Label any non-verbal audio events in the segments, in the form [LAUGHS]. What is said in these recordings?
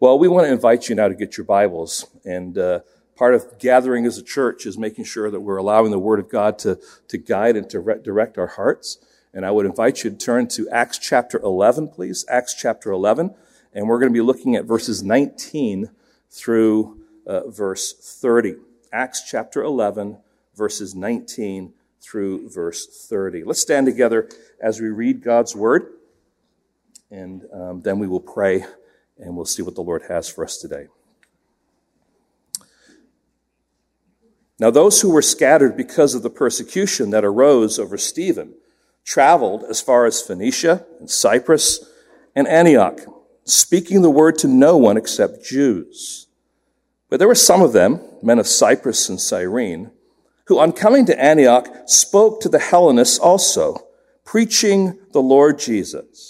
Well, we want to invite you now to get your Bibles. And uh, part of gathering as a church is making sure that we're allowing the Word of God to, to guide and to re- direct our hearts. And I would invite you to turn to Acts chapter 11, please. Acts chapter 11. And we're going to be looking at verses 19 through uh, verse 30. Acts chapter 11, verses 19 through verse 30. Let's stand together as we read God's Word. And um, then we will pray and we'll see what the Lord has for us today. Now, those who were scattered because of the persecution that arose over Stephen traveled as far as Phoenicia and Cyprus and Antioch, speaking the word to no one except Jews. But there were some of them, men of Cyprus and Cyrene, who on coming to Antioch spoke to the Hellenists also, preaching the Lord Jesus.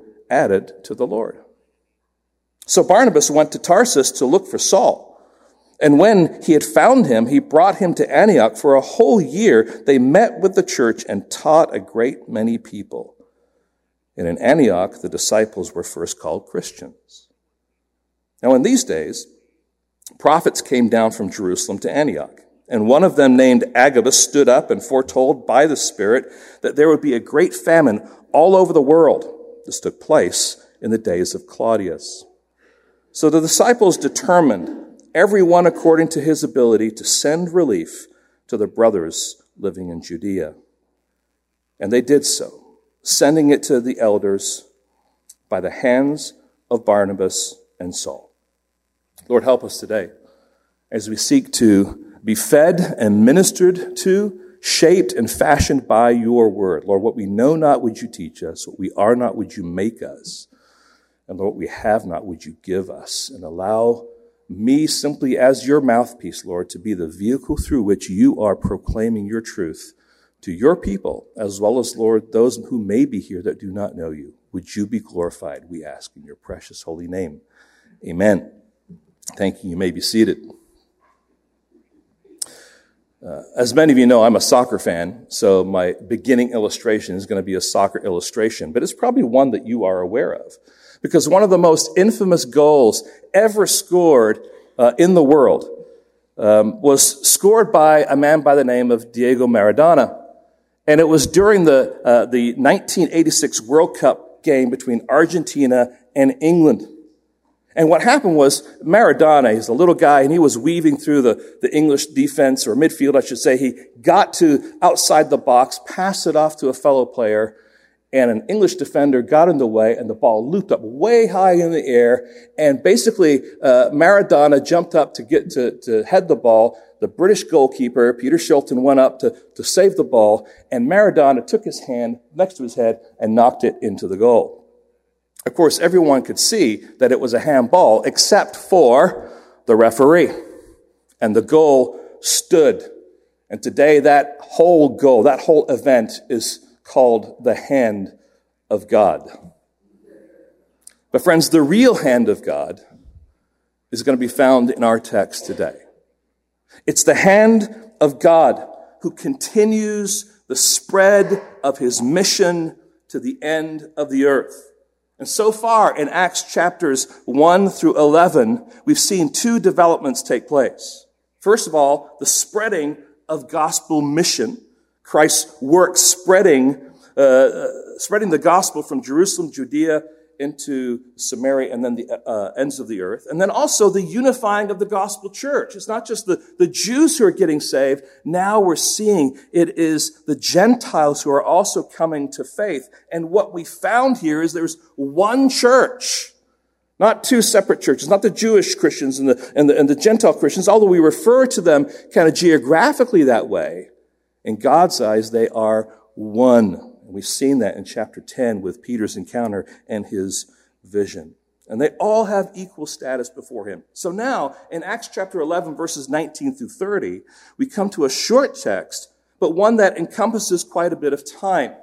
added to the Lord. So Barnabas went to Tarsus to look for Saul. And when he had found him, he brought him to Antioch. For a whole year, they met with the church and taught a great many people. And in Antioch, the disciples were first called Christians. Now, in these days, prophets came down from Jerusalem to Antioch. And one of them, named Agabus, stood up and foretold by the Spirit that there would be a great famine all over the world this took place in the days of Claudius. So the disciples determined, every one according to his ability, to send relief to the brothers living in Judea. And they did so, sending it to the elders by the hands of Barnabas and Saul. Lord, help us today as we seek to be fed and ministered to shaped and fashioned by your word. Lord, what we know not would you teach us, what we are not would you make us, and Lord, what we have not would you give us, and allow me simply as your mouthpiece, Lord, to be the vehicle through which you are proclaiming your truth to your people, as well as, Lord, those who may be here that do not know you. Would you be glorified, we ask in your precious holy name. Amen. Thank you. You may be seated. Uh, as many of you know, I'm a soccer fan, so my beginning illustration is going to be a soccer illustration, but it's probably one that you are aware of. Because one of the most infamous goals ever scored uh, in the world um, was scored by a man by the name of Diego Maradona. And it was during the, uh, the 1986 World Cup game between Argentina and England. And what happened was Maradona, he's a little guy, and he was weaving through the, the English defense or midfield, I should say. He got to outside the box, passed it off to a fellow player, and an English defender got in the way, and the ball looped up way high in the air. And basically, uh, Maradona jumped up to get to, to head the ball. The British goalkeeper, Peter Shilton, went up to, to save the ball, and Maradona took his hand next to his head and knocked it into the goal. Of course, everyone could see that it was a handball except for the referee. And the goal stood. And today that whole goal, that whole event is called the hand of God. But friends, the real hand of God is going to be found in our text today. It's the hand of God who continues the spread of his mission to the end of the earth. And so far in Acts chapters 1 through 11, we've seen two developments take place. First of all, the spreading of gospel mission. Christ's work spreading, uh, uh spreading the gospel from Jerusalem, Judea, into Samaria and then the uh, ends of the earth. And then also the unifying of the gospel church. It's not just the, the Jews who are getting saved. Now we're seeing it is the Gentiles who are also coming to faith. And what we found here is there's one church. Not two separate churches, not the Jewish Christians and the, and the, and the Gentile Christians, although we refer to them kind of geographically that way. In God's eyes, they are one. And we've seen that in chapter 10 with Peter's encounter and his vision. And they all have equal status before him. So now, in Acts chapter 11, verses 19 through 30, we come to a short text, but one that encompasses quite a bit of time.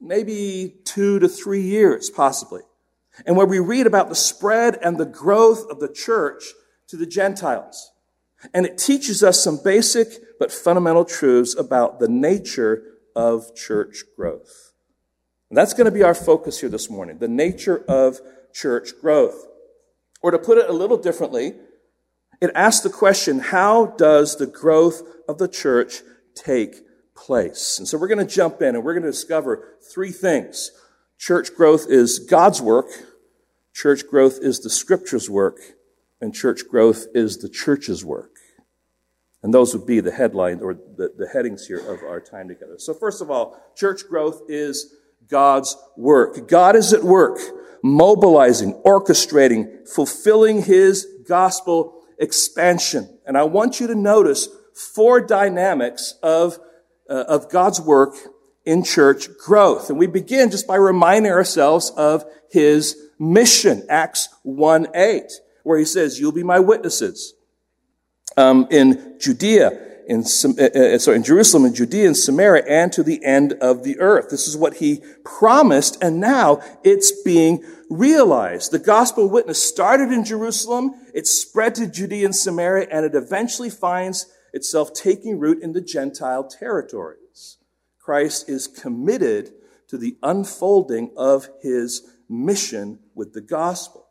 Maybe two to three years, possibly. And where we read about the spread and the growth of the church to the Gentiles. And it teaches us some basic but fundamental truths about the nature of church growth. And that's going to be our focus here this morning the nature of church growth. Or to put it a little differently, it asks the question how does the growth of the church take place? And so we're going to jump in and we're going to discover three things. Church growth is God's work, church growth is the scripture's work, and church growth is the church's work. And those would be the headline or the, the headings here of our time together. So first of all, church growth is God's work. God is at work, mobilizing, orchestrating, fulfilling his gospel expansion. And I want you to notice four dynamics of, uh, of God's work in church growth. And we begin just by reminding ourselves of his mission, Acts 1 8, where he says, You'll be my witnesses um, in Judea, in, uh, uh, sorry, in Jerusalem, in Judea, and Samaria, and to the end of the earth. This is what he promised, and now it's being realized. The gospel witness started in Jerusalem, it spread to Judea and Samaria, and it eventually finds itself taking root in the Gentile territories. Christ is committed to the unfolding of his mission with the gospel.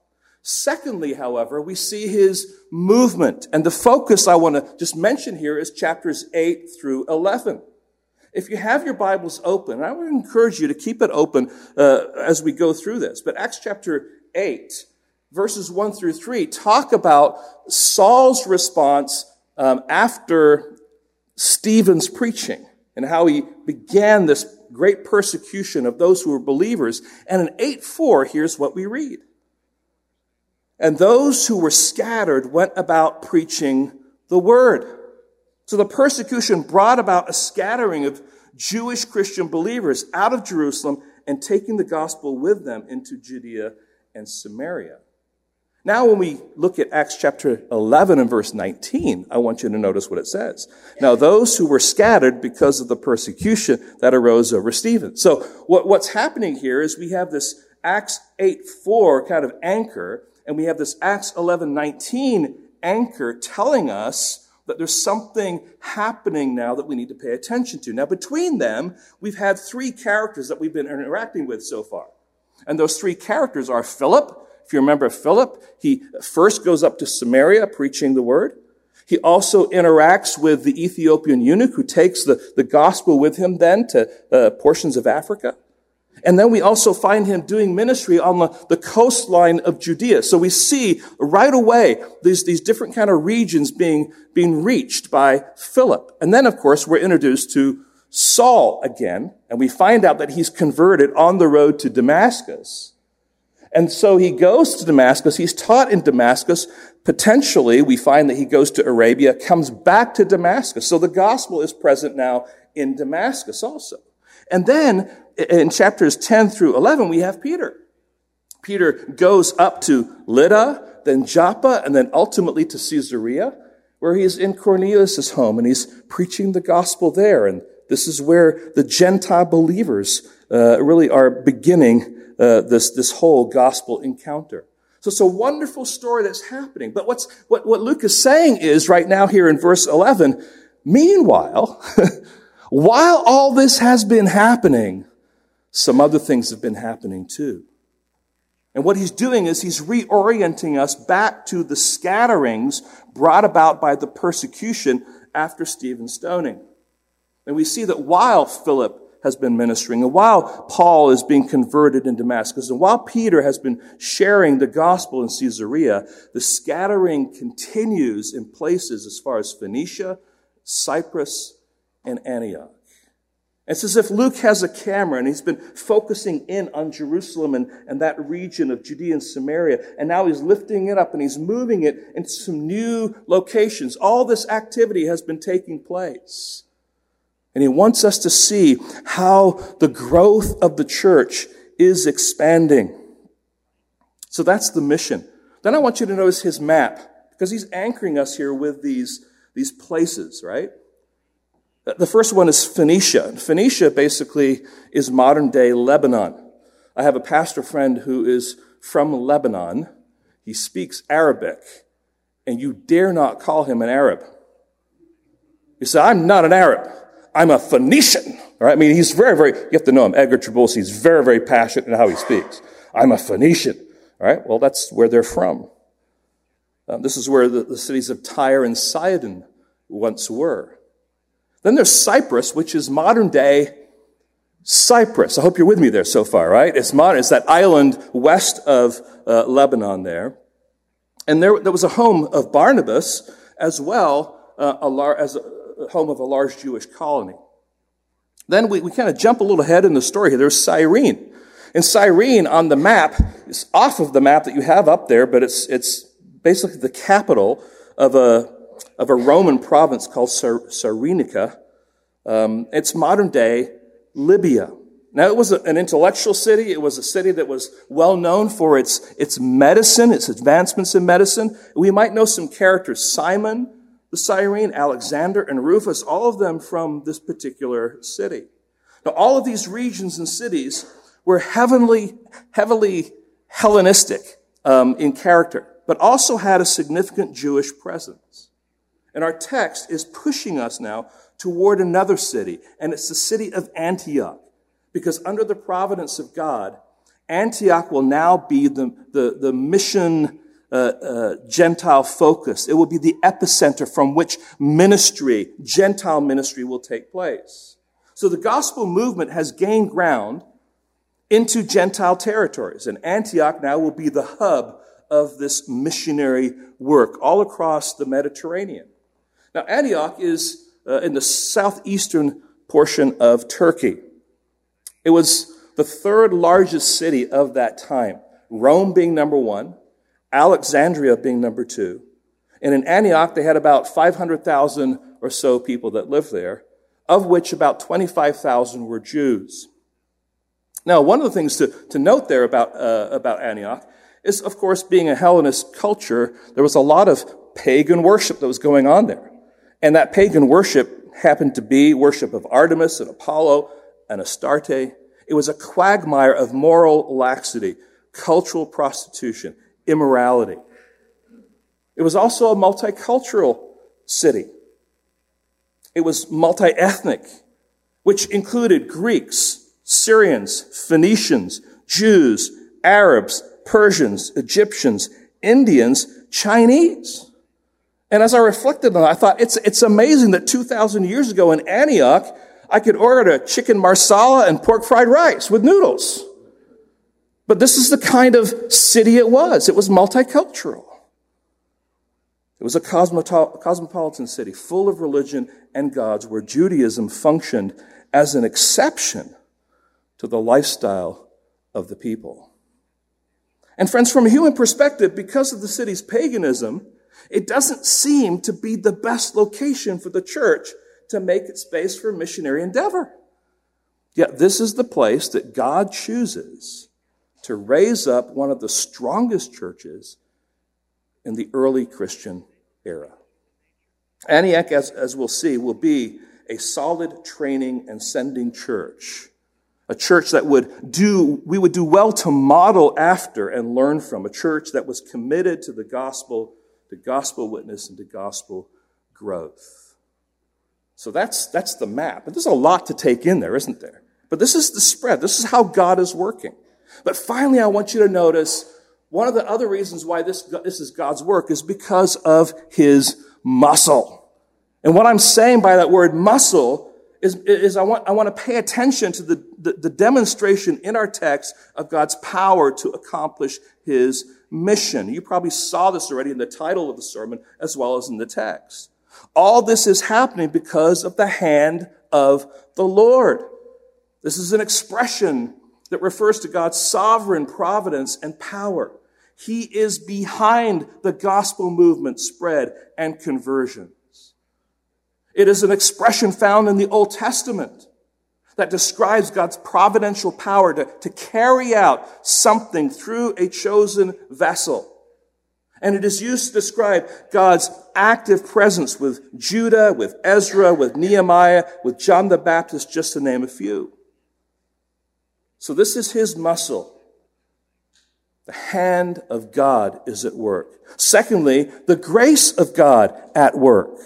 Secondly, however, we see his movement. And the focus I want to just mention here is chapters 8 through 11. If you have your Bibles open, I would encourage you to keep it open uh, as we go through this. But Acts chapter 8, verses 1 through 3, talk about Saul's response um, after Stephen's preaching and how he began this great persecution of those who were believers. And in 8 4, here's what we read. And those who were scattered went about preaching the word. So the persecution brought about a scattering of Jewish Christian believers out of Jerusalem and taking the gospel with them into Judea and Samaria. Now, when we look at Acts chapter 11 and verse 19, I want you to notice what it says. Now, those who were scattered because of the persecution that arose over Stephen. So, what, what's happening here is we have this Acts 8 4 kind of anchor and we have this Acts 11 19 anchor telling us that there's something happening now that we need to pay attention to. Now, between them, we've had three characters that we've been interacting with so far. And those three characters are Philip. If you remember Philip, he first goes up to Samaria preaching the word. He also interacts with the Ethiopian eunuch who takes the, the gospel with him then to uh, portions of Africa. And then we also find him doing ministry on the, the coastline of Judea. So we see right away these, these different kind of regions being, being reached by Philip. And then, of course, we're introduced to Saul again, and we find out that he's converted on the road to Damascus. And so he goes to Damascus. He's taught in Damascus. Potentially, we find that he goes to Arabia, comes back to Damascus. So the gospel is present now in Damascus also. And then in chapters 10 through 11, we have Peter. Peter goes up to Lydda, then Joppa, and then ultimately to Caesarea, where he is in Cornelius' home and he's preaching the gospel there. And this is where the Gentile believers uh, really are beginning uh, this, this whole gospel encounter. So it's a wonderful story that's happening. But what's, what, what Luke is saying is right now here in verse 11, meanwhile, [LAUGHS] while all this has been happening, some other things have been happening too. And what he's doing is he's reorienting us back to the scatterings brought about by the persecution after Stephen's stoning. And we see that while Philip has been ministering, and while Paul is being converted in Damascus, and while Peter has been sharing the gospel in Caesarea, the scattering continues in places as far as Phoenicia, Cyprus, and Antioch. It's as if Luke has a camera and he's been focusing in on Jerusalem and, and that region of Judea and Samaria. And now he's lifting it up and he's moving it into some new locations. All this activity has been taking place. And he wants us to see how the growth of the church is expanding. So that's the mission. Then I want you to notice his map, because he's anchoring us here with these, these places, right? The first one is Phoenicia. Phoenicia basically is modern day Lebanon. I have a pastor friend who is from Lebanon. He speaks Arabic, and you dare not call him an Arab. He said, I'm not an Arab. I'm a Phoenician. All right? I mean, he's very, very, you have to know him. Edgar Trabulsi is very, very passionate in how he speaks. I'm a Phoenician. All right? Well, that's where they're from. Uh, this is where the, the cities of Tyre and Sidon once were. Then there's Cyprus, which is modern day Cyprus. I hope you're with me there so far, right? It's modern. It's that island west of uh, Lebanon there. And there, there was a home of Barnabas as well uh, a lar- as a, home of a large Jewish colony. Then we, we kind of jump a little ahead in the story here. There's Cyrene. And Cyrene on the map is off of the map that you have up there, but it's, it's basically the capital of a, of a Roman province called Cyrenaica. Um, it's modern day Libya. Now, it was an intellectual city. It was a city that was well known for its, its medicine, its advancements in medicine. We might know some characters. Simon, the Cyrene, Alexander, and Rufus, all of them from this particular city. Now, all of these regions and cities were heavenly, heavily Hellenistic um, in character, but also had a significant Jewish presence. And our text is pushing us now toward another city, and it's the city of Antioch. Because under the providence of God, Antioch will now be the, the, the mission uh, uh, Gentile focus. It will be the epicenter from which ministry, Gentile ministry, will take place. So the gospel movement has gained ground into Gentile territories, and Antioch now will be the hub of this missionary work all across the Mediterranean. Now, Antioch is uh, in the southeastern portion of Turkey. It was the third largest city of that time, Rome being number one, Alexandria being number two. And in Antioch, they had about 500,000 or so people that lived there, of which about 25,000 were Jews. Now, one of the things to, to note there about, uh, about Antioch is, of course, being a Hellenist culture, there was a lot of pagan worship that was going on there. And that pagan worship happened to be worship of Artemis and Apollo and Astarte. It was a quagmire of moral laxity, cultural prostitution, immorality. It was also a multicultural city. It was multi-ethnic, which included Greeks, Syrians, Phoenicians, Jews, Arabs, Persians, Egyptians, Indians, Chinese. And as I reflected on it, I thought, it's, it's amazing that 2,000 years ago in Antioch, I could order a chicken marsala and pork fried rice with noodles. But this is the kind of city it was. It was multicultural. It was a cosmopolitan city full of religion and gods where Judaism functioned as an exception to the lifestyle of the people. And friends, from a human perspective, because of the city's paganism, it doesn't seem to be the best location for the church to make its space for missionary endeavor. Yet this is the place that God chooses to raise up one of the strongest churches in the early Christian era. Antioch, as, as we'll see, will be a solid training and sending church. A church that would do, we would do well to model after and learn from. A church that was committed to the gospel to gospel witness and to gospel growth. So that's, that's the map. And there's a lot to take in there, isn't there? But this is the spread. This is how God is working. But finally, I want you to notice one of the other reasons why this, this is God's work is because of his muscle. And what I'm saying by that word muscle is, is I want, I want to pay attention to the, the, the demonstration in our text of God's power to accomplish his mission. You probably saw this already in the title of the sermon as well as in the text. All this is happening because of the hand of the Lord. This is an expression that refers to God's sovereign providence and power. He is behind the gospel movement spread and conversions. It is an expression found in the Old Testament. That describes God's providential power to, to carry out something through a chosen vessel. And it is used to describe God's active presence with Judah, with Ezra, with Nehemiah, with John the Baptist, just to name a few. So this is his muscle. The hand of God is at work. Secondly, the grace of God at work.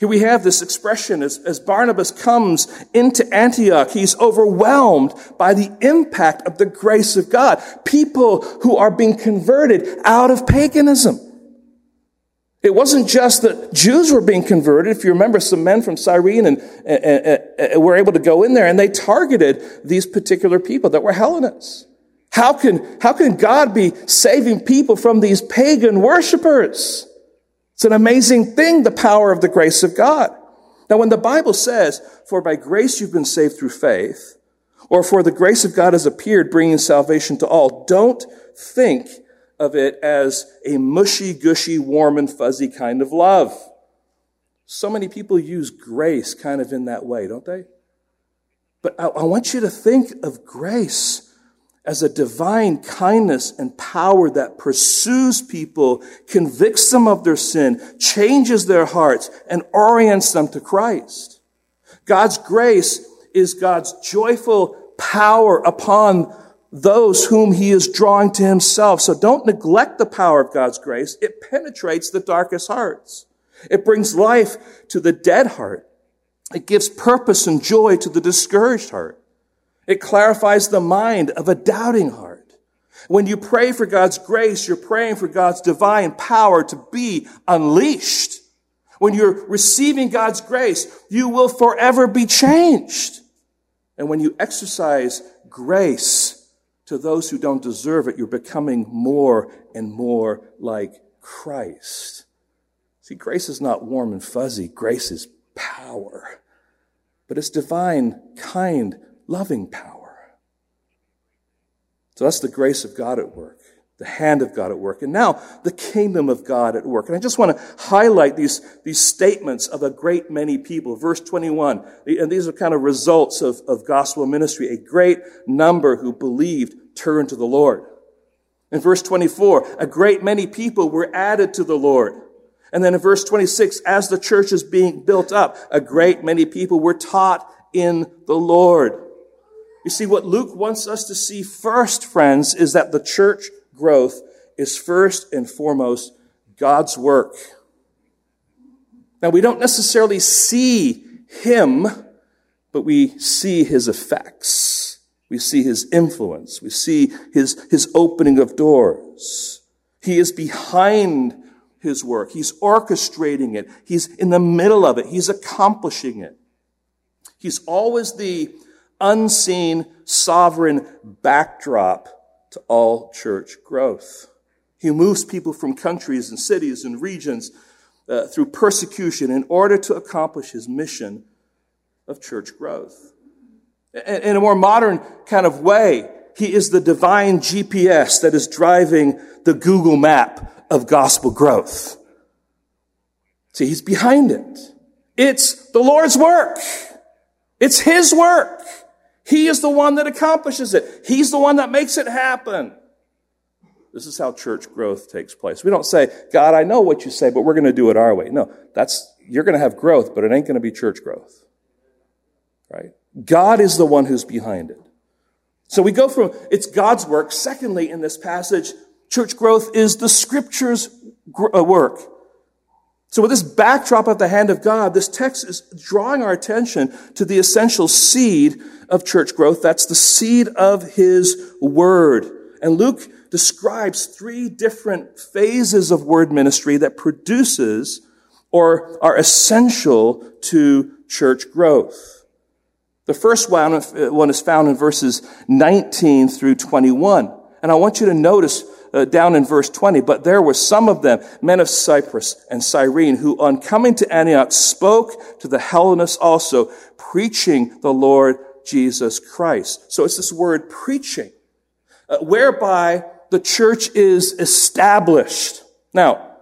Here we have this expression as, as, Barnabas comes into Antioch, he's overwhelmed by the impact of the grace of God. People who are being converted out of paganism. It wasn't just that Jews were being converted. If you remember, some men from Cyrene and, and, and, were able to go in there and they targeted these particular people that were Hellenists. How can, how can God be saving people from these pagan worshippers? It's an amazing thing, the power of the grace of God. Now, when the Bible says, for by grace you've been saved through faith, or for the grace of God has appeared, bringing salvation to all, don't think of it as a mushy, gushy, warm and fuzzy kind of love. So many people use grace kind of in that way, don't they? But I, I want you to think of grace as a divine kindness and power that pursues people, convicts them of their sin, changes their hearts, and orients them to Christ. God's grace is God's joyful power upon those whom he is drawing to himself. So don't neglect the power of God's grace. It penetrates the darkest hearts. It brings life to the dead heart. It gives purpose and joy to the discouraged heart. It clarifies the mind of a doubting heart. When you pray for God's grace, you're praying for God's divine power to be unleashed. When you're receiving God's grace, you will forever be changed. And when you exercise grace to those who don't deserve it, you're becoming more and more like Christ. See, grace is not warm and fuzzy. Grace is power. But it's divine, kind, loving power. So that's the grace of God at work, the hand of God at work. And now the kingdom of God at work. And I just want to highlight these, these statements of a great many people. Verse 21, and these are kind of results of, of gospel ministry. A great number who believed turned to the Lord. In verse 24, a great many people were added to the Lord. And then in verse 26, as the church is being built up, a great many people were taught in the Lord. You see, what Luke wants us to see first, friends, is that the church growth is first and foremost God's work. Now, we don't necessarily see Him, but we see His effects. We see His influence. We see His, His opening of doors. He is behind His work. He's orchestrating it. He's in the middle of it. He's accomplishing it. He's always the unseen sovereign backdrop to all church growth. He moves people from countries and cities and regions uh, through persecution in order to accomplish his mission of church growth. In, in a more modern kind of way, he is the divine GPS that is driving the Google map of gospel growth. See, he's behind it. It's the Lord's work. It's his work. He is the one that accomplishes it. He's the one that makes it happen. This is how church growth takes place. We don't say, God, I know what you say, but we're going to do it our way. No, that's, you're going to have growth, but it ain't going to be church growth. Right? God is the one who's behind it. So we go from, it's God's work. Secondly, in this passage, church growth is the scripture's uh, work. So with this backdrop of the hand of God, this text is drawing our attention to the essential seed of church growth. That's the seed of his word. And Luke describes three different phases of word ministry that produces or are essential to church growth. The first one, is found in verses 19 through 21. And I want you to notice uh, down in verse 20, but there were some of them, men of Cyprus and Cyrene, who on coming to Antioch spoke to the Hellenists also, preaching the Lord Jesus Christ. So it's this word preaching, uh, whereby the church is established. Now,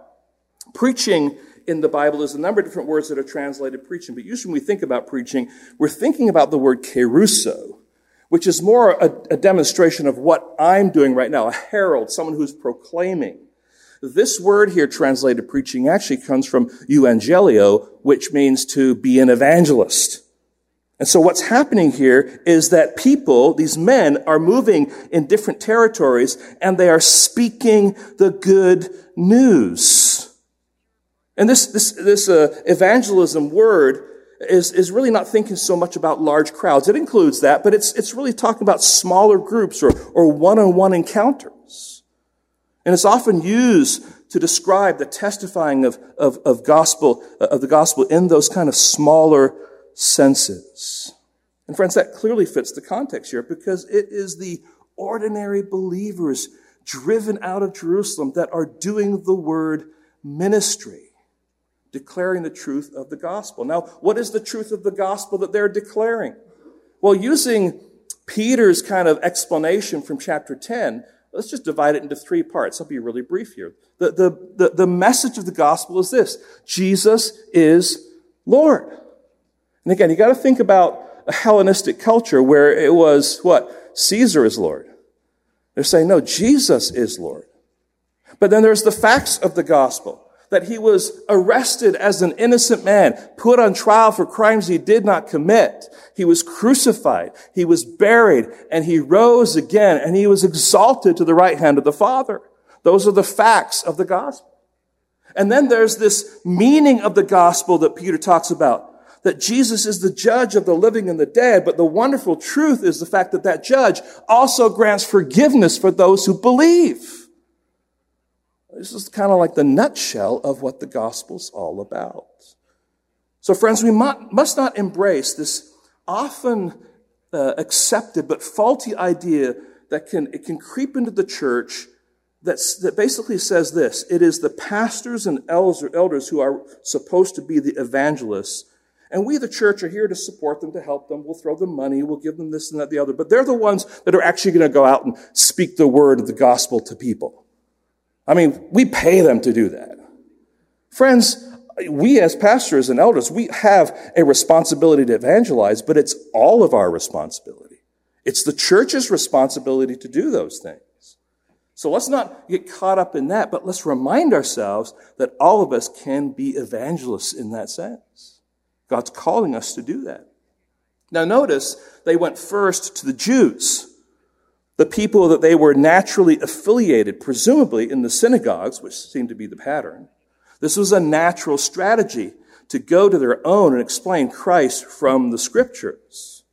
preaching in the Bible, is a number of different words that are translated preaching, but usually when we think about preaching, we're thinking about the word kerusso, which is more a, a demonstration of what I'm doing right now, a herald, someone who's proclaiming. This word here translated preaching actually comes from euangelio, which means to be an evangelist. And so what's happening here is that people, these men, are moving in different territories and they are speaking the good news. And this, this, this uh, evangelism word is, is really not thinking so much about large crowds. It includes that, but it's, it's really talking about smaller groups or, or one-on-one encounters. And it's often used to describe the testifying of, of, of gospel, of the gospel in those kind of smaller senses. And friends, that clearly fits the context here because it is the ordinary believers driven out of Jerusalem that are doing the word ministry declaring the truth of the gospel. Now, what is the truth of the gospel that they're declaring? Well, using Peter's kind of explanation from chapter 10, let's just divide it into three parts. I'll be really brief here. The, the, the, the message of the gospel is this Jesus is Lord. And again, you got to think about a Hellenistic culture where it was what? Caesar is Lord. They're saying, no, Jesus is Lord. But then there's the facts of the gospel that he was arrested as an innocent man, put on trial for crimes he did not commit. He was crucified. He was buried and he rose again and he was exalted to the right hand of the Father. Those are the facts of the gospel. And then there's this meaning of the gospel that Peter talks about. That Jesus is the judge of the living and the dead, but the wonderful truth is the fact that that judge also grants forgiveness for those who believe. This is kind of like the nutshell of what the gospel's all about. So, friends, we must not embrace this often uh, accepted but faulty idea that can, it can creep into the church that's, that basically says this it is the pastors and elders who are supposed to be the evangelists. And we, the church, are here to support them, to help them. We'll throw them money. We'll give them this and that, the other. But they're the ones that are actually going to go out and speak the word of the gospel to people. I mean, we pay them to do that. Friends, we as pastors and elders, we have a responsibility to evangelize, but it's all of our responsibility. It's the church's responsibility to do those things. So let's not get caught up in that, but let's remind ourselves that all of us can be evangelists in that sense. God's calling us to do that. Now notice they went first to the Jews the people that they were naturally affiliated, presumably in the synagogues, which seemed to be the pattern. This was a natural strategy to go to their own and explain Christ from the scriptures.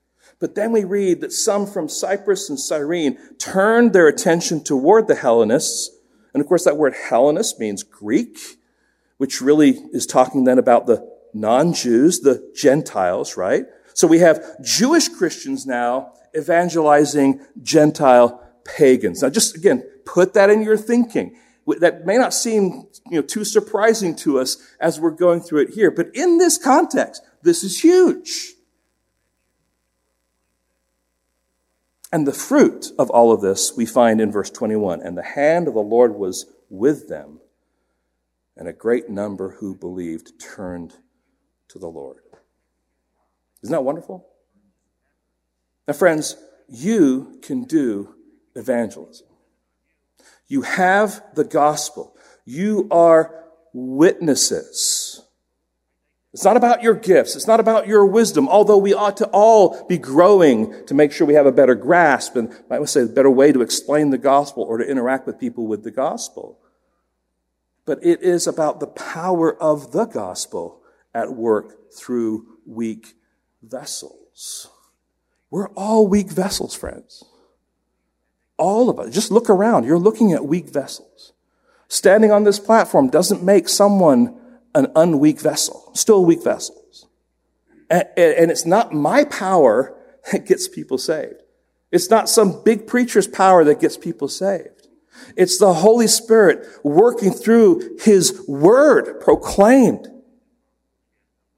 But then we read that some from Cyprus and Cyrene turned their attention toward the Hellenists. And of course, that word Hellenist means Greek, which really is talking then about the non-Jews, the Gentiles, right? So we have Jewish Christians now evangelizing Gentile pagans. Now, just again, put that in your thinking. That may not seem you know, too surprising to us as we're going through it here, but in this context, this is huge. And the fruit of all of this we find in verse 21. And the hand of the Lord was with them, and a great number who believed turned to the Lord. Isn't that wonderful? Now, friends, you can do evangelism. You have the gospel. You are witnesses. It's not about your gifts. It's not about your wisdom, although we ought to all be growing to make sure we have a better grasp and I would say a better way to explain the gospel or to interact with people with the gospel. But it is about the power of the gospel at work through weak vessels. We're all weak vessels, friends. All of us. Just look around. You're looking at weak vessels. Standing on this platform doesn't make someone an unweak vessel. Still weak vessels. And, and it's not my power [LAUGHS] that gets people saved. It's not some big preacher's power that gets people saved. It's the Holy Spirit working through His Word proclaimed.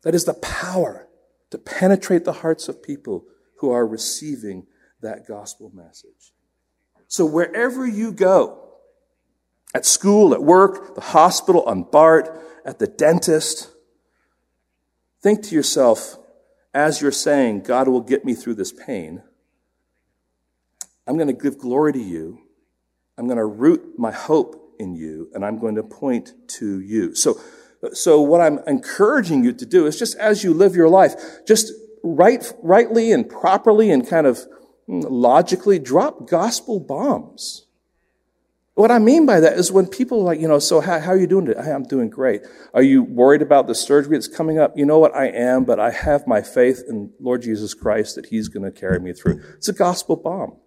That is the power to penetrate the hearts of people who are receiving that gospel message. So wherever you go, At school, at work, the hospital, on BART, at the dentist. Think to yourself, as you're saying, God will get me through this pain, I'm going to give glory to you. I'm going to root my hope in you, and I'm going to point to you. So, so what I'm encouraging you to do is just as you live your life, just right, rightly and properly and kind of hmm, logically drop gospel bombs. What I mean by that is when people are like, you know, so how, how are you doing today? I'm doing great. Are you worried about the surgery that's coming up? You know what? I am, but I have my faith in Lord Jesus Christ that He's going to carry me through. It's a gospel bomb.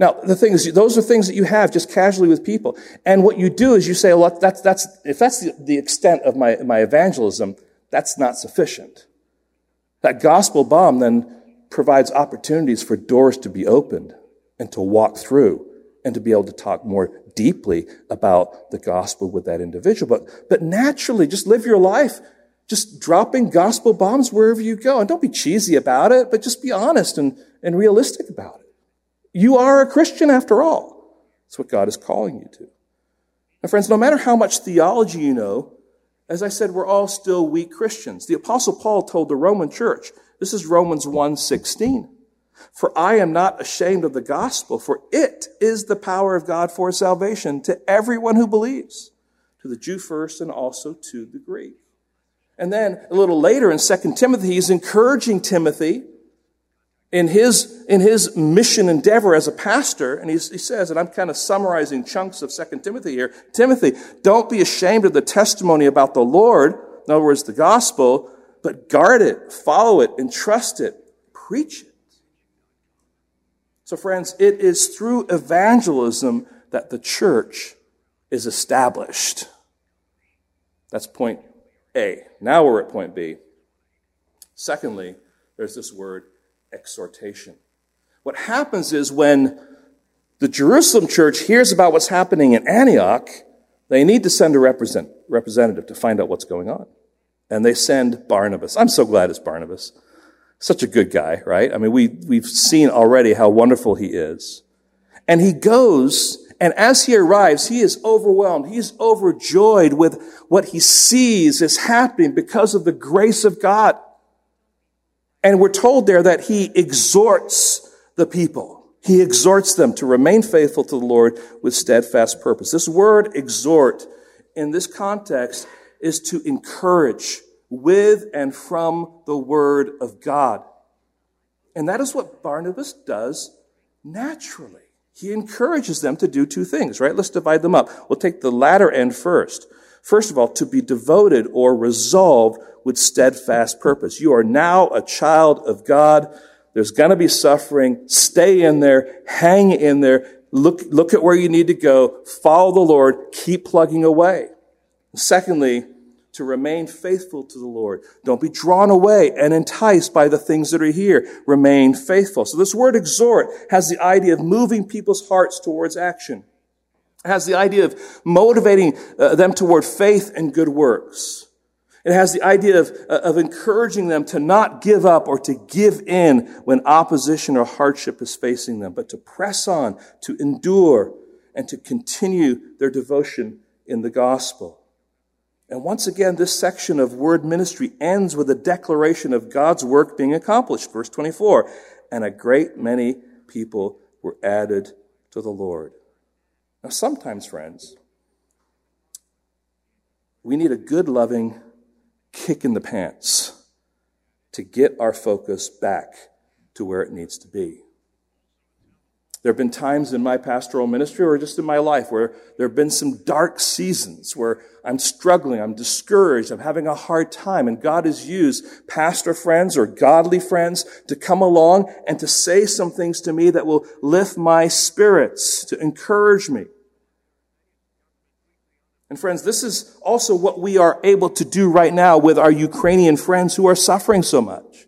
Now, the thing is, those are things that you have just casually with people. And what you do is you say, well, that's, that's, if that's the, the extent of my, my evangelism, that's not sufficient. That gospel bomb then provides opportunities for doors to be opened and to walk through and to be able to talk more deeply about the gospel with that individual. But, but naturally, just live your life just dropping gospel bombs wherever you go. And don't be cheesy about it, but just be honest and, and realistic about it. You are a Christian after all. That's what God is calling you to. Now, friends, no matter how much theology you know, as I said, we're all still weak Christians. The apostle Paul told the Roman church, this is Romans 1:16. For I am not ashamed of the gospel, for it is the power of God for salvation to everyone who believes, to the Jew first and also to the Greek. And then a little later in 2 Timothy, he's encouraging Timothy in his, in his mission endeavor as a pastor, and he says, and I'm kind of summarizing chunks of 2 Timothy here, Timothy, don't be ashamed of the testimony about the Lord, in other words, the gospel, but guard it, follow it, and trust it, preach it. So, friends, it is through evangelism that the church is established. That's point A. Now we're at point B. Secondly, there's this word exhortation. What happens is when the Jerusalem church hears about what's happening in Antioch, they need to send a represent, representative to find out what's going on. And they send Barnabas. I'm so glad it's Barnabas. Such a good guy, right? I mean, we, we've seen already how wonderful he is. And he goes, and as he arrives, he is overwhelmed. He's overjoyed with what he sees is happening because of the grace of God. And we're told there that he exhorts the people. He exhorts them to remain faithful to the Lord with steadfast purpose. This word exhort in this context is to encourage, with and from the word of God. And that is what Barnabas does naturally. He encourages them to do two things, right? Let's divide them up. We'll take the latter end first. First of all, to be devoted or resolved with steadfast purpose. You are now a child of God. There's going to be suffering. Stay in there. Hang in there. Look, look at where you need to go. Follow the Lord. Keep plugging away. Secondly, to remain faithful to the Lord. Don't be drawn away and enticed by the things that are here. Remain faithful. So this word exhort has the idea of moving people's hearts towards action. It has the idea of motivating uh, them toward faith and good works. It has the idea of, uh, of encouraging them to not give up or to give in when opposition or hardship is facing them, but to press on, to endure, and to continue their devotion in the gospel. And once again, this section of word ministry ends with a declaration of God's work being accomplished. Verse 24. And a great many people were added to the Lord. Now, sometimes, friends, we need a good, loving kick in the pants to get our focus back to where it needs to be. There have been times in my pastoral ministry or just in my life where there have been some dark seasons where I'm struggling, I'm discouraged, I'm having a hard time, and God has used pastor friends or godly friends to come along and to say some things to me that will lift my spirits, to encourage me. And friends, this is also what we are able to do right now with our Ukrainian friends who are suffering so much.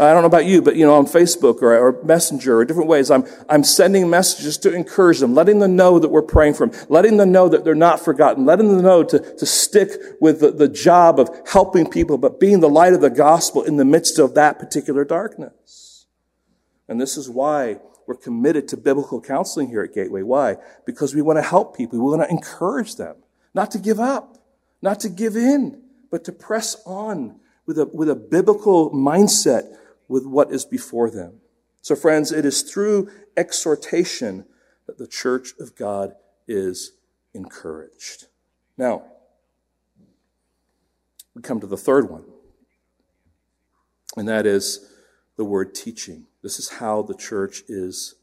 I don't know about you, but you know, on Facebook or, or Messenger or different ways, I'm, I'm sending messages to encourage them, letting them know that we're praying for them, letting them know that they're not forgotten, letting them know to, to stick with the, the job of helping people, but being the light of the gospel in the midst of that particular darkness. And this is why we're committed to biblical counseling here at Gateway. Why? Because we want to help people. We want to encourage them not to give up, not to give in, but to press on with a, with a biblical mindset with what is before them. So friends, it is through exhortation that the church of God is encouraged. Now, we come to the third one, and that is the word teaching. This is how the church is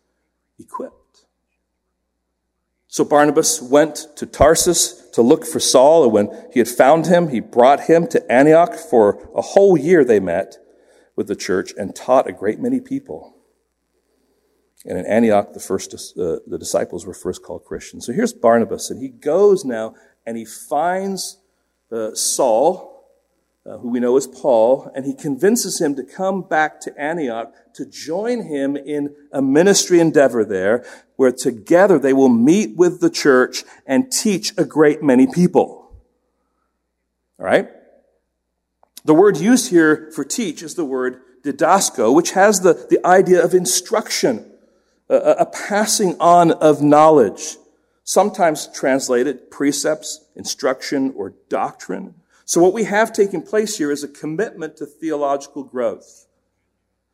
equipped. So Barnabas went to Tarsus to look for Saul, and when he had found him, he brought him to Antioch. For a whole year they met with the church and taught a great many people. And in Antioch, the first uh, the disciples were first called Christians. So here's Barnabas, and he goes now and he finds uh, Saul, uh, who we know as Paul, and he convinces him to come back to Antioch to join him in a ministry endeavor there, where together they will meet with the church and teach a great many people. All right? The word used here for teach is the word didasko, which has the, the idea of instruction, a, a passing on of knowledge, sometimes translated precepts, instruction, or doctrine. So what we have taking place here is a commitment to theological growth,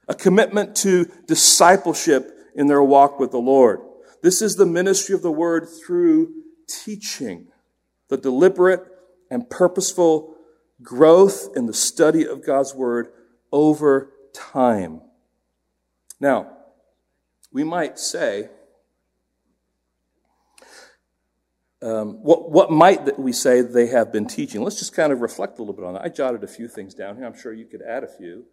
a commitment to discipleship in their walk with the Lord. This is the ministry of the word through teaching, the deliberate and purposeful growth in the study of God's word over time. Now, we might say, um, what, what might we say they have been teaching? Let's just kind of reflect a little bit on that. I jotted a few things down here. I'm sure you could add a few.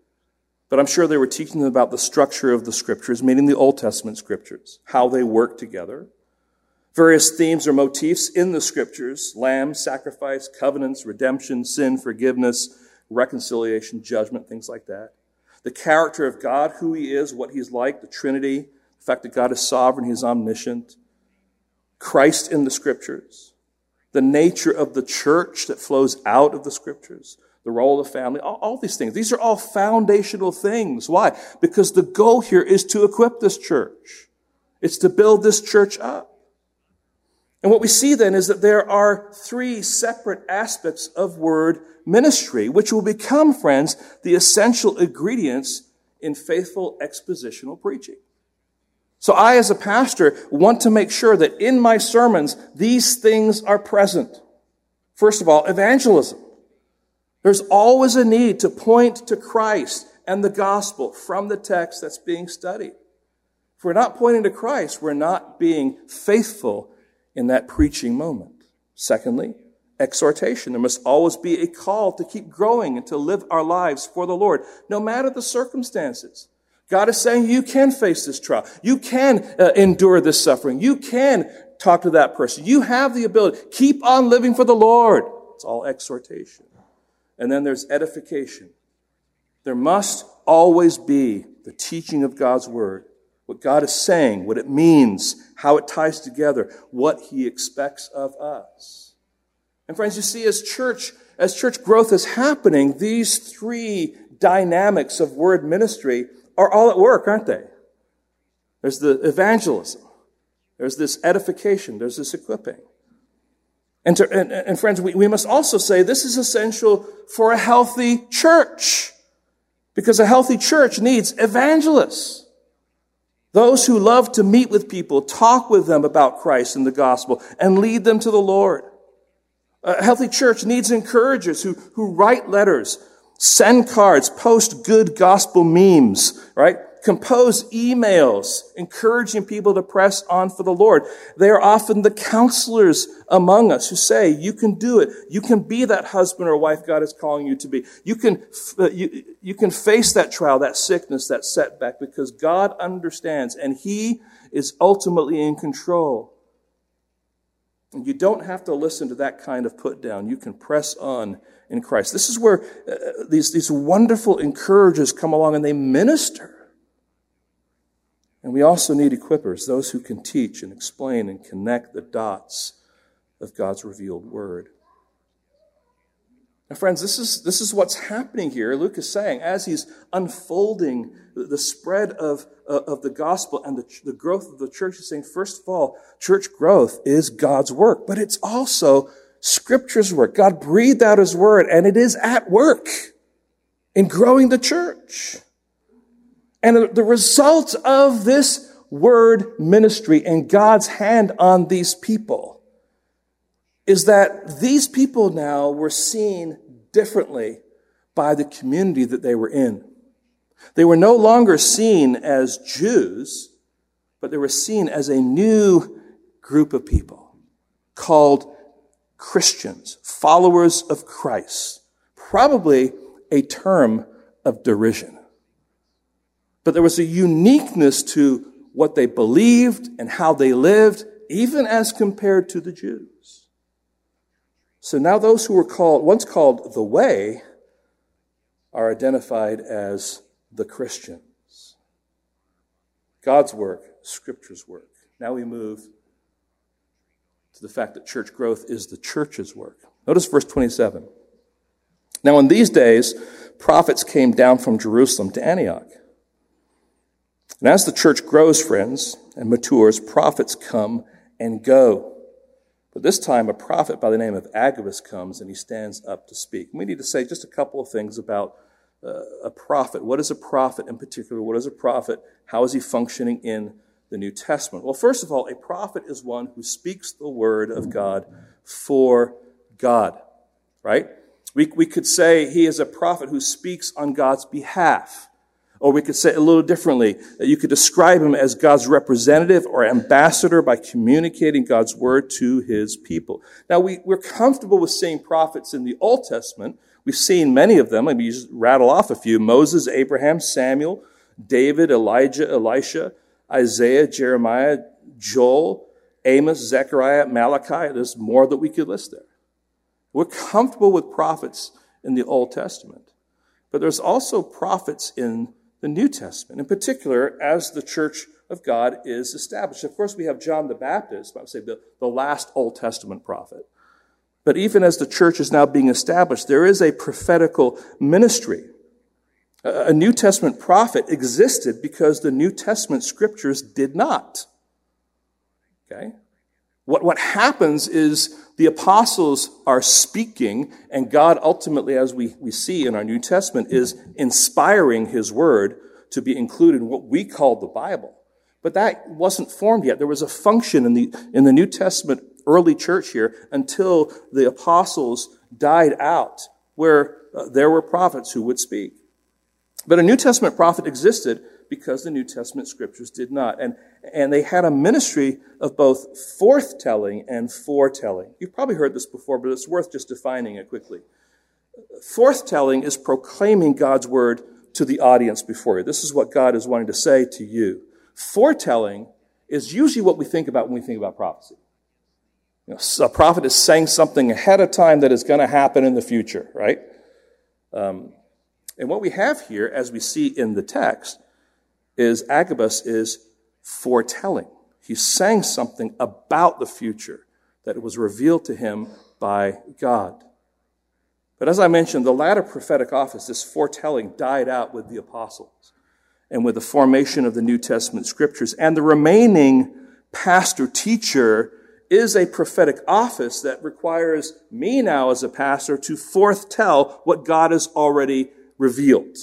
But I'm sure they were teaching them about the structure of the scriptures, meaning the Old Testament scriptures, how they work together, various themes or motifs in the scriptures lamb, sacrifice, covenants, redemption, sin, forgiveness, reconciliation, judgment, things like that. The character of God, who He is, what He's like, the Trinity, the fact that God is sovereign, He's omniscient, Christ in the scriptures, the nature of the church that flows out of the scriptures, the role of the family, all, all, these things. These are all foundational things. Why? Because the goal here is to equip this church. It's to build this church up. And what we see then is that there are three separate aspects of word ministry, which will become, friends, the essential ingredients in faithful expositional preaching. So I, as a pastor, want to make sure that in my sermons, these things are present. First of all, evangelism. There's always a need to point to Christ and the gospel from the text that's being studied. If we're not pointing to Christ, we're not being faithful in that preaching moment. Secondly, exhortation. There must always be a call to keep growing and to live our lives for the Lord, no matter the circumstances. God is saying you can face this trial. You can uh, endure this suffering. You can talk to that person. You have the ability. Keep on living for the Lord. It's all exhortation. And then there's edification. There must always be the teaching of God's word. What God is saying, what it means, how it ties together, what He expects of us. And friends, you see, as church, as church growth is happening, these three dynamics of word ministry are all at work, aren't they? There's the evangelism. There's this edification. There's this equipping. And, to, and, and friends, we, we must also say this is essential for a healthy church. Because a healthy church needs evangelists. Those who love to meet with people, talk with them about Christ and the gospel, and lead them to the Lord. A healthy church needs encouragers who, who write letters, Send cards, post good gospel memes, right? Compose emails encouraging people to press on for the Lord. They are often the counselors among us who say, you can do it. You can be that husband or wife God is calling you to be. You can, uh, you, you can face that trial, that sickness, that setback because God understands and He is ultimately in control. And you don't have to listen to that kind of put down. You can press on in Christ. This is where uh, these, these wonderful encouragers come along and they minister. And we also need equippers, those who can teach and explain and connect the dots of God's revealed word. Now, friends, this is, this is what's happening here. Luke is saying, as he's unfolding the, spread of, uh, of the gospel and the, the growth of the church, he's saying, first of all, church growth is God's work, but it's also Scripture's work. God breathed out his word, and it is at work in growing the church. And the result of this word ministry and God's hand on these people is that these people now were seen differently by the community that they were in. They were no longer seen as Jews, but they were seen as a new group of people called Christians, followers of Christ. Probably a term of derision. But there was a uniqueness to what they believed and how they lived, even as compared to the Jews. So now those who were called, once called the way, are identified as the Christians. God's work, Scripture's work. Now we move to the fact that church growth is the church's work. Notice verse 27. Now, in these days, prophets came down from Jerusalem to Antioch. And as the church grows, friends, and matures, prophets come and go. But this time, a prophet by the name of Agabus comes and he stands up to speak. We need to say just a couple of things about uh, a prophet. What is a prophet in particular? What is a prophet? How is he functioning in the New Testament? Well, first of all, a prophet is one who speaks the word of God for God, right? We, we could say he is a prophet who speaks on God's behalf. Or we could say it a little differently, that you could describe him as God's representative or ambassador by communicating God's word to his people. Now, we, we're comfortable with seeing prophets in the Old Testament. We've seen many of them. Let me just rattle off a few. Moses, Abraham, Samuel, David, Elijah, Elisha, Isaiah, Jeremiah, Joel, Amos, Zechariah, Malachi. There's more that we could list there. We're comfortable with prophets in the Old Testament. But there's also prophets in the New Testament, in particular, as the church of God is established. Of course, we have John the Baptist, I would say the, the last Old Testament prophet. But even as the church is now being established, there is a prophetical ministry. A New Testament prophet existed because the New Testament scriptures did not. Okay? What, what happens is the apostles are speaking, and God ultimately, as we, we see in our New Testament, is inspiring his word to be included in what we call the Bible. But that wasn't formed yet. There was a function in the, in the New Testament early church here until the apostles died out, where uh, there were prophets who would speak. But a New Testament prophet existed because the New Testament scriptures did not. And, and they had a ministry of both forthtelling and foretelling. You've probably heard this before, but it's worth just defining it quickly. Forthtelling is proclaiming God's word to the audience before you. This is what God is wanting to say to you. Foretelling is usually what we think about when we think about prophecy. You know, a prophet is saying something ahead of time that is going to happen in the future, right? Um, and what we have here, as we see in the text, is Agabus is foretelling. He's saying something about the future that was revealed to him by God. But as I mentioned, the latter prophetic office, this foretelling, died out with the apostles and with the formation of the New Testament scriptures. And the remaining pastor teacher is a prophetic office that requires me now as a pastor to foretell what God has already revealed.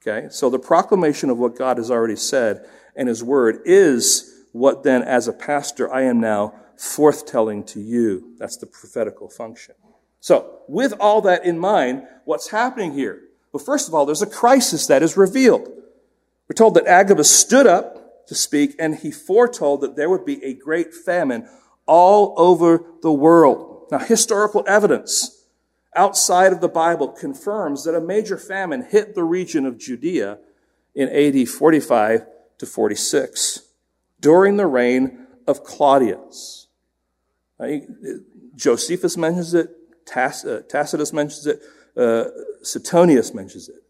Okay? So the proclamation of what God has already said and His Word is what then, as a pastor, I am now forthtelling to you. That's the prophetical function. So, with all that in mind, what's happening here? Well, first of all, there's a crisis that is revealed. We're told that Agabus stood up to speak and he foretold that there would be a great famine all over the world. Now, historical evidence outside of the Bible confirms that a major famine hit the region of Judea in AD 45 to 46 during the reign of Claudius. Josephus mentions it, uh, Tacitus mentions it, uh, Suetonius mentions it.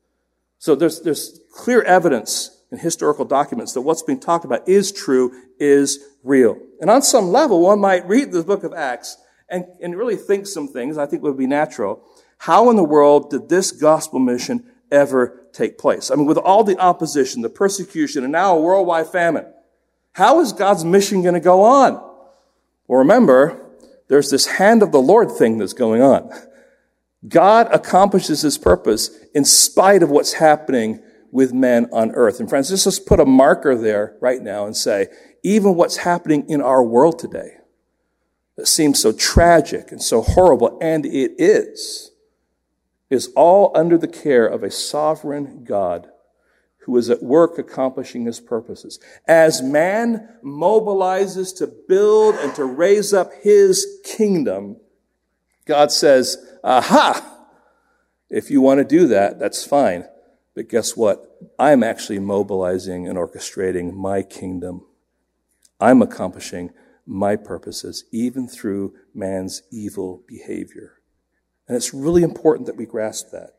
So there's, there's clear evidence in historical documents that what's being talked about is true, is real. And on some level, one might read the book of Acts and, and really think some things I think would be natural. How in the world did this gospel mission ever take place? I mean, with all the opposition, the persecution, and now a worldwide famine, how is God's mission going to go on? Well, remember, there's this hand of the Lord thing that's going on. God accomplishes his purpose in spite of what's happening with men on earth. And friends, let's just put a marker there right now and say, even what's happening in our world today that seems so tragic and so horrible, and it is, is all under the care of a sovereign God who is at work accomplishing his purposes. As man mobilizes to build and to raise up his kingdom, God says, aha! If you want to do that, that's fine. But guess what? I'm actually mobilizing and orchestrating my kingdom. I'm accomplishing my purposes, even through man's evil behavior. And it's really important that we grasp that.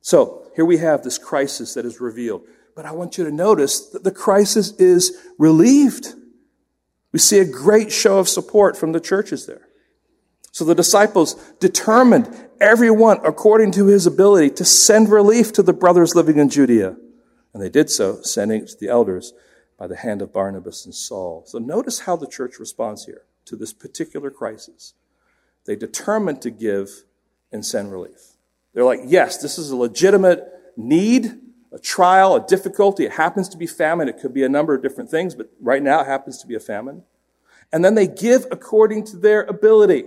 So here we have this crisis that is revealed. But I want you to notice that the crisis is relieved. We see a great show of support from the churches there. So the disciples determined, everyone according to his ability, to send relief to the brothers living in Judea. And they did so, sending it to the elders by the hand of Barnabas and Saul. So notice how the church responds here to this particular crisis. They determined to give and send relief. They're like, yes, this is a legitimate need, a trial, a difficulty. It happens to be famine. It could be a number of different things, but right now it happens to be a famine. And then they give according to their ability.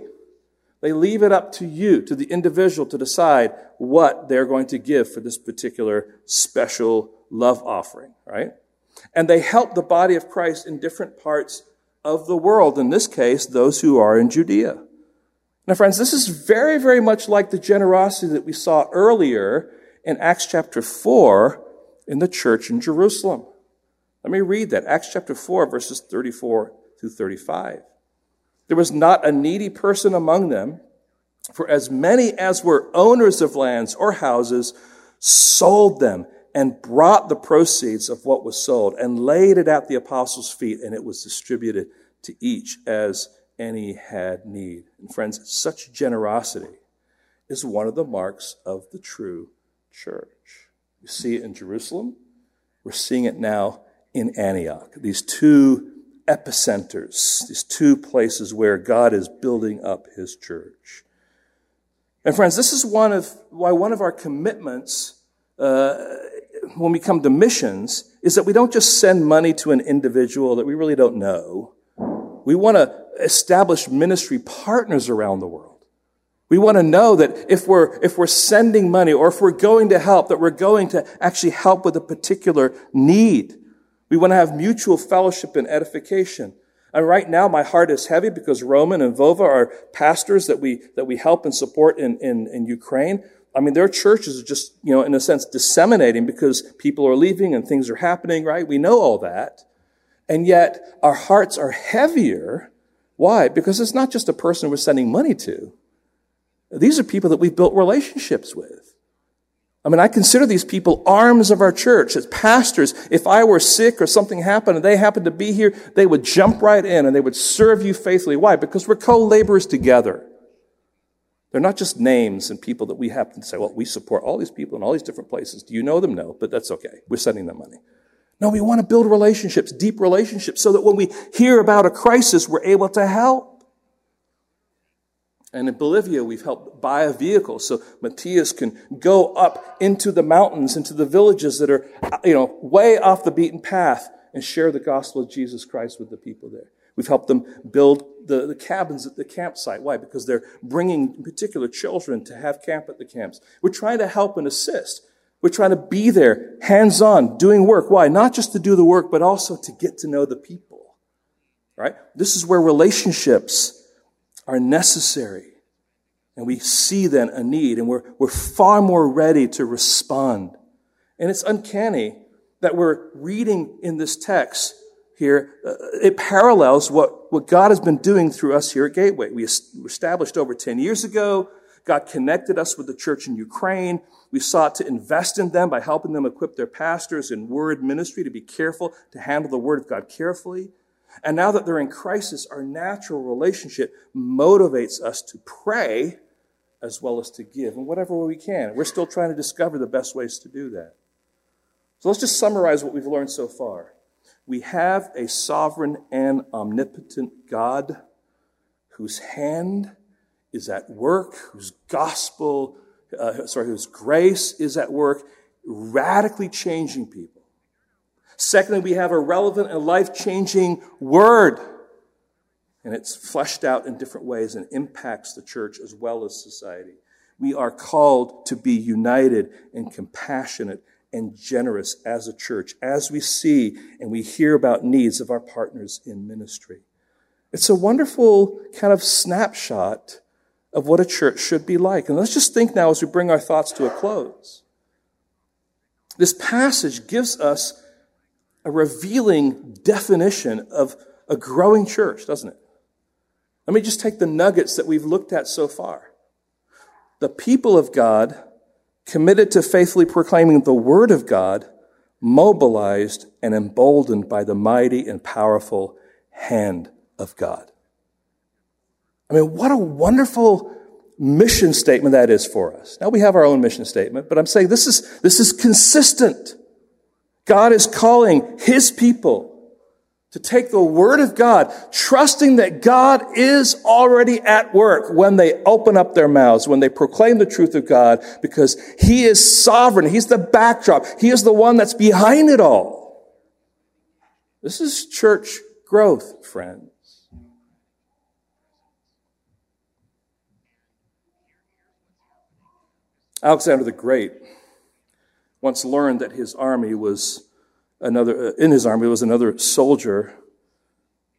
They leave it up to you, to the individual, to decide what they're going to give for this particular special love offering, right? And they help the body of Christ in different parts of the world. In this case, those who are in Judea. Now, friends, this is very, very much like the generosity that we saw earlier in Acts chapter 4 in the church in Jerusalem. Let me read that. Acts chapter 4, verses 34 through 35. There was not a needy person among them, for as many as were owners of lands or houses sold them and brought the proceeds of what was sold and laid it at the apostles' feet, and it was distributed to each as any had need. And friends, such generosity is one of the marks of the true church. You see it in Jerusalem. We're seeing it now in Antioch. These two epicenters, these two places where God is building up his church. And friends, this is one of why one of our commitments uh, when we come to missions is that we don't just send money to an individual that we really don't know. We want to establish ministry partners around the world. We want to know that if we're, if we're sending money or if we're going to help, that we're going to actually help with a particular need. We want to have mutual fellowship and edification. And right now, my heart is heavy because Roman and Vova are pastors that we, that we help and support in, in, in Ukraine. I mean, their churches are just, you know, in a sense, disseminating because people are leaving and things are happening, right? We know all that. And yet, our hearts are heavier. Why? Because it's not just a person we're sending money to. These are people that we've built relationships with. I mean, I consider these people arms of our church as pastors. If I were sick or something happened and they happened to be here, they would jump right in and they would serve you faithfully. Why? Because we're co-laborers together. They're not just names and people that we happen to say, well, we support all these people in all these different places. Do you know them? No, but that's okay. We're sending them money. No, we want to build relationships, deep relationships, so that when we hear about a crisis, we're able to help. And in Bolivia, we've helped buy a vehicle so Matthias can go up into the mountains, into the villages that are, you know, way off the beaten path and share the gospel of Jesus Christ with the people there. We've helped them build the, the cabins at the campsite. Why? Because they're bringing, particular, children to have camp at the camps. We're trying to help and assist. We're trying to be there, hands on, doing work. Why? Not just to do the work, but also to get to know the people. Right? This is where relationships are necessary. And we see then a need, and we're, we're far more ready to respond. And it's uncanny that we're reading in this text here, uh, it parallels what, what God has been doing through us here at Gateway. We established over 10 years ago. God connected us with the church in Ukraine. We sought to invest in them by helping them equip their pastors in word ministry to be careful, to handle the word of God carefully. And now that they're in crisis, our natural relationship motivates us to pray as well as to give in whatever way we can. We're still trying to discover the best ways to do that. So let's just summarize what we've learned so far. We have a sovereign and omnipotent God whose hand is at work, whose gospel, uh, sorry, whose grace is at work, radically changing people. Secondly, we have a relevant and life changing word. And it's fleshed out in different ways and impacts the church as well as society. We are called to be united and compassionate and generous as a church as we see and we hear about needs of our partners in ministry. It's a wonderful kind of snapshot of what a church should be like. And let's just think now as we bring our thoughts to a close. This passage gives us a revealing definition of a growing church, doesn't it? Let me just take the nuggets that we've looked at so far. The people of God committed to faithfully proclaiming the word of God, mobilized and emboldened by the mighty and powerful hand of God. I mean, what a wonderful mission statement that is for us. Now we have our own mission statement, but I'm saying this is, this is consistent. God is calling his people to take the word of God, trusting that God is already at work when they open up their mouths, when they proclaim the truth of God, because he is sovereign. He's the backdrop. He is the one that's behind it all. This is church growth, friends. Alexander the Great once learned that his army was another, uh, in his army was another soldier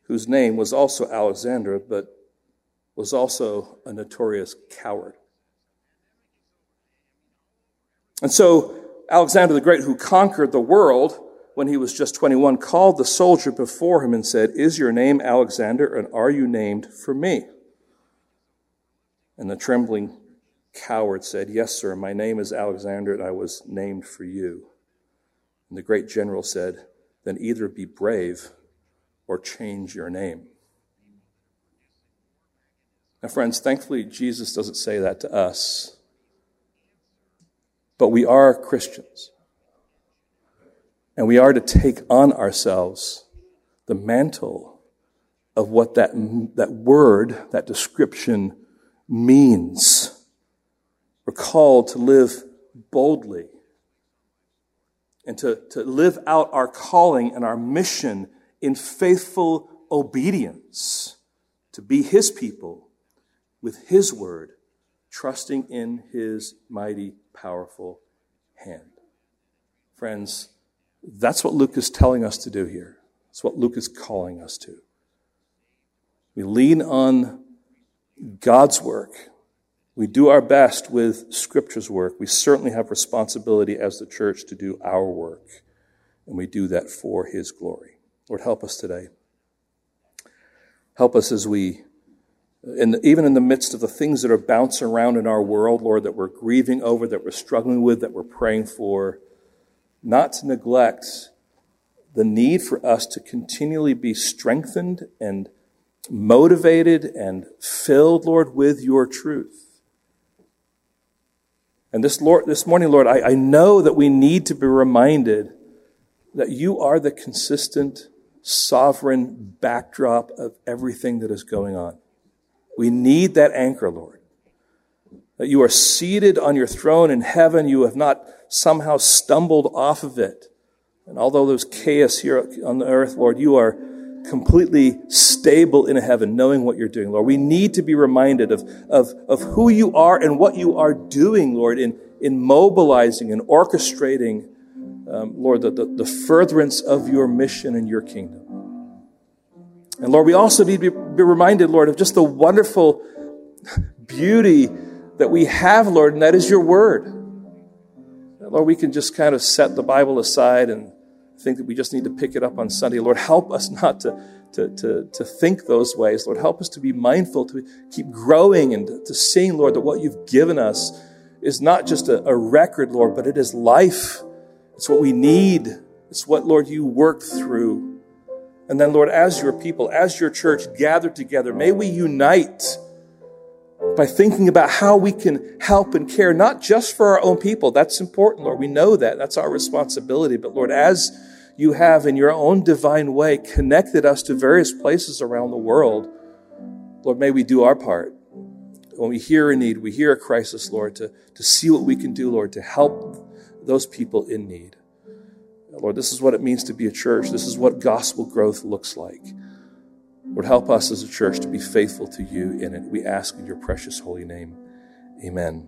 whose name was also Alexander, but was also a notorious coward. And so Alexander the Great, who conquered the world when he was just 21, called the soldier before him and said, Is your name Alexander, and are you named for me? And the trembling coward said, Yes, sir, my name is Alexander, and I was named for you. And the great general said, Then either be brave or change your name. Now, friends, thankfully, Jesus doesn't say that to us. But we are Christians. And we are to take on ourselves the mantle of what that, that word, that description means. We're called to live boldly and to, to live out our calling and our mission in faithful obedience to be His people with His word, trusting in His mighty, powerful hand. Friends, that's what Luke is telling us to do here. That's what Luke is calling us to. We lean on God's work we do our best with Scripture's work. We certainly have responsibility as the church to do our work, and we do that for His glory. Lord, help us today. Help us as we, in the, even in the midst of the things that are bouncing around in our world, Lord, that we're grieving over, that we're struggling with, that we're praying for, not to neglect the need for us to continually be strengthened and motivated and filled, Lord, with your truth. And this, Lord, this morning, Lord, I, I know that we need to be reminded that you are the consistent, sovereign backdrop of everything that is going on. We need that anchor, Lord. That you are seated on your throne in heaven. You have not somehow stumbled off of it. And although there's chaos here on the earth, Lord, you are completely stable in heaven, knowing what you're doing, Lord. We need to be reminded of, of, of who you are and what you are doing, Lord, in, in mobilizing and orchestrating, um, Lord, the, the, the furtherance of your mission and your kingdom. And Lord, we also need to be, be reminded, Lord, of just the wonderful beauty that we have, Lord, and that is your word. Lord, we can just kind of set the Bible aside and think that we just need to pick it up on Sunday. Lord, help us not to, to, to, to think those ways. Lord, help us to be mindful, to keep growing and to, to seeing, Lord, that what you've given us is not just a, a record, Lord, but it is life. It's what we need. It's what, Lord, you work through. And then, Lord, as your people, as your church gathered together, may we unite by thinking about how we can help and care, not just for our own people. That's important, Lord. We know that. That's our responsibility. But Lord, as you have in your own divine way connected us to various places around the world, Lord, may we do our part. When we hear a need, we hear a crisis, Lord, to, to see what we can do, Lord, to help those people in need. Lord, this is what it means to be a church. This is what gospel growth looks like. Lord, help us as a church to be faithful to you in it. We ask in your precious holy name. Amen.